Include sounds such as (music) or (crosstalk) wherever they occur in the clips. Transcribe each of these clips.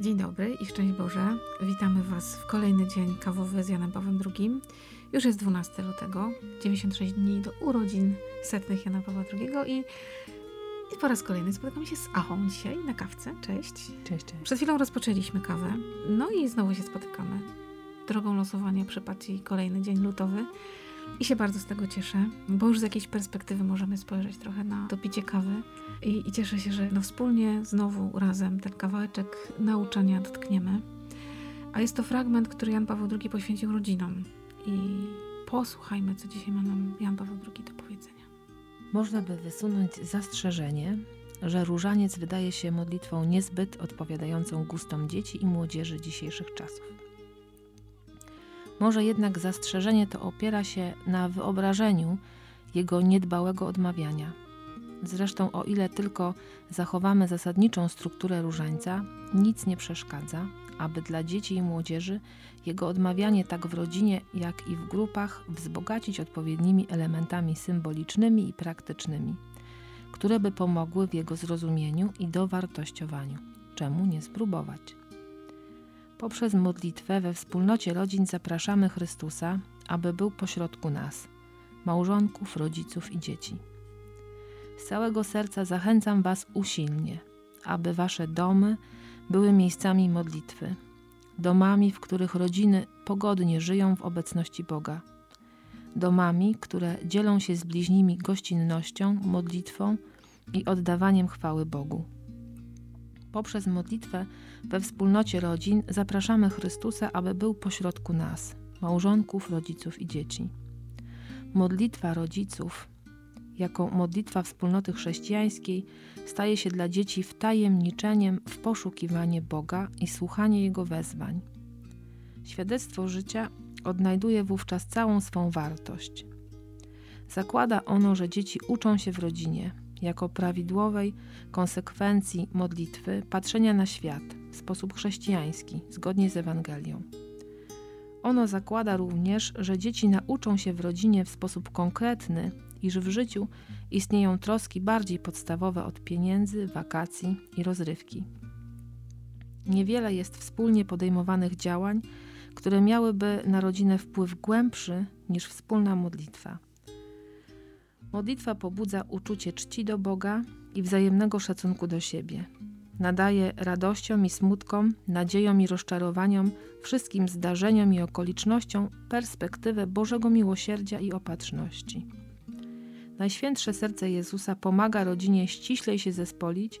Dzień dobry i szczęść Boże. Witamy Was w kolejny dzień kawowy z Janem Pawłem II. Już jest 12 lutego, 96 dni do urodzin setnych Jana Pawła II i, i po raz kolejny spotykamy się z Achą dzisiaj na kawce. Cześć. Cześć, cześć. Przed chwilą rozpoczęliśmy kawę, no i znowu się spotykamy. Drogą losowania przypadł kolejny dzień lutowy i się bardzo z tego cieszę, bo już z jakiejś perspektywy możemy spojrzeć trochę na to picie kawy i, i cieszę się, że no wspólnie znowu razem ten kawałeczek nauczania dotkniemy. A jest to fragment, który Jan Paweł II poświęcił rodzinom i posłuchajmy, co dzisiaj ma nam Jan Paweł II do powiedzenia. Można by wysunąć zastrzeżenie, że różaniec wydaje się modlitwą niezbyt odpowiadającą gustom dzieci i młodzieży dzisiejszych czasów. Może jednak zastrzeżenie to opiera się na wyobrażeniu jego niedbałego odmawiania. Zresztą, o ile tylko zachowamy zasadniczą strukturę różańca, nic nie przeszkadza, aby dla dzieci i młodzieży jego odmawianie tak w rodzinie, jak i w grupach wzbogacić odpowiednimi elementami symbolicznymi i praktycznymi, które by pomogły w jego zrozumieniu i dowartościowaniu. Czemu nie spróbować? Poprzez modlitwę we wspólnocie rodzin zapraszamy Chrystusa, aby był pośrodku nas, małżonków, rodziców i dzieci. Z całego serca zachęcam Was usilnie, aby Wasze domy były miejscami modlitwy, domami, w których rodziny pogodnie żyją w obecności Boga, domami, które dzielą się z bliźnimi gościnnością, modlitwą i oddawaniem chwały Bogu. Poprzez modlitwę we wspólnocie rodzin zapraszamy Chrystusa, aby był pośrodku nas, małżonków, rodziców i dzieci. Modlitwa rodziców, jako modlitwa wspólnoty chrześcijańskiej, staje się dla dzieci wtajemniczeniem w poszukiwanie Boga i słuchanie Jego wezwań. Świadectwo życia odnajduje wówczas całą swą wartość. Zakłada ono, że dzieci uczą się w rodzinie, jako prawidłowej konsekwencji modlitwy patrzenia na świat w sposób chrześcijański, zgodnie z Ewangelią. Ono zakłada również, że dzieci nauczą się w rodzinie w sposób konkretny, iż w życiu istnieją troski bardziej podstawowe od pieniędzy, wakacji i rozrywki. Niewiele jest wspólnie podejmowanych działań, które miałyby na rodzinę wpływ głębszy niż wspólna modlitwa. Modlitwa pobudza uczucie czci do Boga i wzajemnego szacunku do siebie. Nadaje radościom i smutkom, nadziejom i rozczarowaniom, wszystkim zdarzeniom i okolicznościom perspektywę Bożego miłosierdzia i opatrzności. Najświętsze serce Jezusa pomaga rodzinie ściślej się zespolić,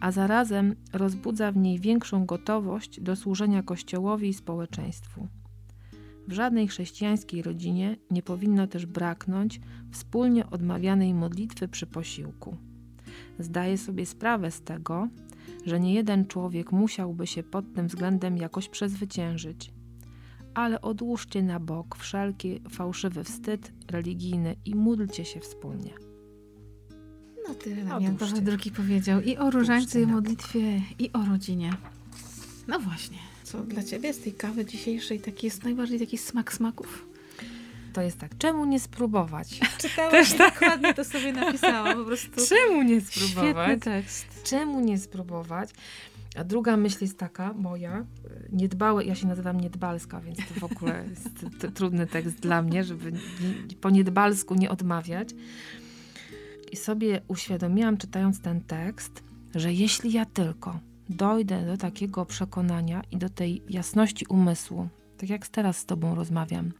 a zarazem rozbudza w niej większą gotowość do służenia Kościołowi i społeczeństwu. W żadnej chrześcijańskiej rodzinie nie powinno też braknąć wspólnie odmawianej modlitwy przy posiłku. Zdaję sobie sprawę z tego, że nie jeden człowiek musiałby się pod tym względem jakoś przezwyciężyć. Ale odłóżcie na bok wszelki fałszywy wstyd religijny i módlcie się wspólnie. No tyle nam Jan Paweł II powiedział i o różańcu, i o modlitwie, i o rodzinie. No właśnie co dla Ciebie z tej kawy dzisiejszej taki jest najbardziej taki smak smaków? To jest tak, czemu nie spróbować? (laughs) Czytałam Też tak. dokładnie to sobie napisałam po prostu. Czemu nie spróbować? Świetny tekst. Czemu nie spróbować? A druga myśl jest taka, moja, niedbałe, ja się nazywam niedbalska, więc to w ogóle (laughs) jest trudny tekst dla mnie, żeby po niedbalsku nie odmawiać. I sobie uświadomiłam, czytając ten tekst, że jeśli ja tylko dojdę do takiego przekonania i do tej jasności umysłu, tak jak teraz z Tobą rozmawiam,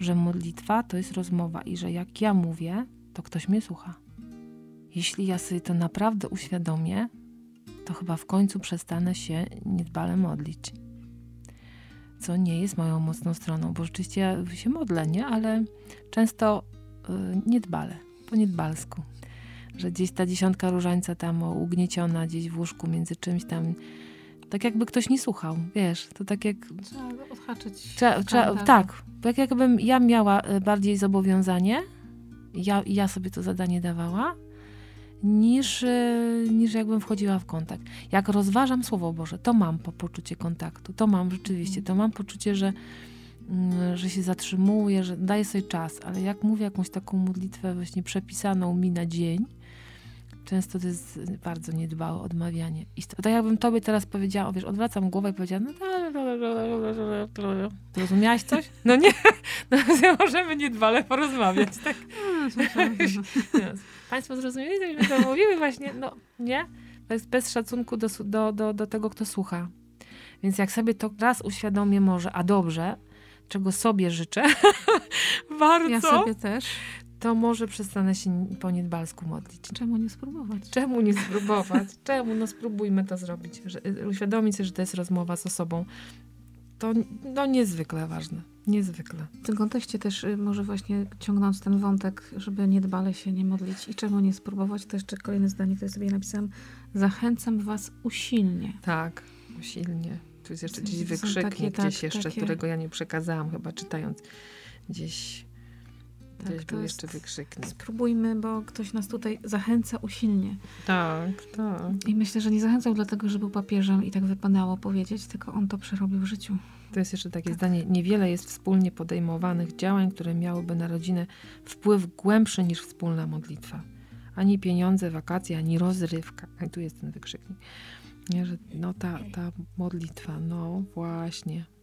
że modlitwa to jest rozmowa i że jak ja mówię, to ktoś mnie słucha. Jeśli ja sobie to naprawdę uświadomię, to chyba w końcu przestanę się niedbale modlić. Co nie jest moją mocną stroną, bo rzeczywiście ja się modlę, nie? Ale często yy, niedbale, po niedbalsku że gdzieś ta dziesiątka różańca tam ugnieciona gdzieś w łóżku między czymś tam, tak jakby ktoś nie słuchał, wiesz, to tak jak... Trzeba odhaczyć. Tak, tak jakbym ja miała e, bardziej zobowiązanie, ja, ja sobie to zadanie dawała, niż, e, niż jakbym wchodziła w kontakt. Jak rozważam Słowo Boże, to mam po poczucie kontaktu, to mam rzeczywiście, to mam poczucie, że, mm, że się zatrzymuję, że daję sobie czas, ale jak mówię jakąś taką modlitwę właśnie przepisaną mi na dzień, Często to jest bardzo niedbałe odmawianie. I to, tak jakbym tobie teraz powiedziała, wiesz, odwracam głowę i powiedziała, no to rozumiałaś coś? No nie, (laughs) no możemy niedbale porozmawiać, tak? (laughs) Państwo zrozumieli, co my to mówiły właśnie, no nie? Bez, bez szacunku do, do, do, do tego, kto słucha. Więc jak sobie to raz uświadomię może, a dobrze, czego sobie życzę bardzo. (laughs) Ja sobie też to może przestanę się po niedbalsku modlić. Czemu nie spróbować? Czemu nie spróbować? Czemu? No spróbujmy to zrobić. Że, y, uświadomić sobie, że to jest rozmowa z osobą. To no, niezwykle ważne. Niezwykle. W tym kontekście też y, może właśnie ciągnąc ten wątek, żeby niedbale się nie modlić i czemu nie spróbować, to jeszcze kolejne zdanie, które sobie napisałam. Zachęcam was usilnie. Tak, usilnie. Tu jest jeszcze gdzieś wykrzyknik, takie, gdzieś tak, jeszcze, takie... którego ja nie przekazałam chyba czytając gdzieś tak, Gdzieś był jeszcze wykrzyknik. Spróbujmy, bo ktoś nas tutaj zachęca usilnie. Tak, tak. I myślę, że nie zachęcał dlatego, że był papieżem i tak wypadało powiedzieć, tylko on to przerobił w życiu. To jest jeszcze takie tak. zdanie. Niewiele jest wspólnie podejmowanych działań, które miałyby na rodzinę wpływ głębszy niż wspólna modlitwa. Ani pieniądze, wakacje, ani rozrywka. I (laughs) tu jest ten wykrzyknik. Nie, że no ta, ta modlitwa, no właśnie.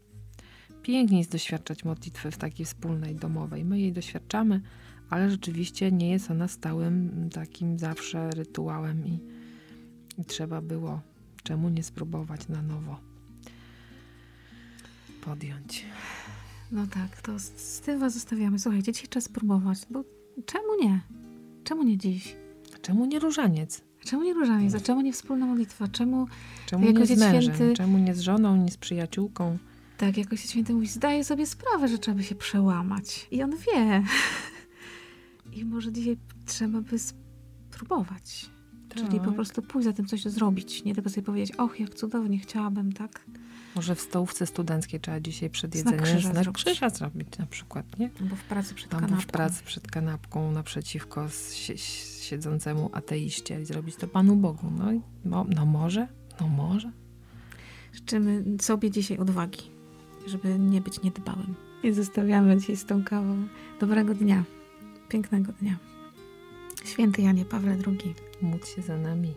Pięknie jest doświadczać modlitwy w takiej wspólnej, domowej. My jej doświadczamy, ale rzeczywiście nie jest ona stałym takim zawsze rytuałem i, i trzeba było czemu nie spróbować na nowo podjąć. No tak, to z, z tym was zostawiamy. Słuchajcie, dzisiaj czas spróbować, bo czemu nie? Czemu nie dziś? Czemu nie różaniec? Czemu nie różaniec? A czemu nie wspólna modlitwa? Czemu, czemu nie z mężem? Święty... Czemu nie z żoną, nie z przyjaciółką? Tak, jakoś święty mówi, zdaje sobie sprawę, że trzeba by się przełamać. I on wie. (laughs) I może dzisiaj trzeba by spróbować. Tak. Czyli po tak. prostu pójść za tym, coś zrobić. Nie tylko sobie powiedzieć, och, jak cudownie, chciałabym, tak? Może w stołówce studenckiej trzeba dzisiaj przed jedzeniem znak krzyża, znak krzyża zrobić na przykład, nie? Albo w pracy przed Albo kanapką. w pracy przed kanapką naprzeciwko siedzącemu ateiście i zrobić to Panu Bogu. No, no, no może, no może. Życzymy sobie dzisiaj odwagi żeby nie być niedbałym. I zostawiamy dzisiaj z tą kawą. Dobrego dnia, pięknego dnia. Święty Janie Pawle II. Módl się za nami.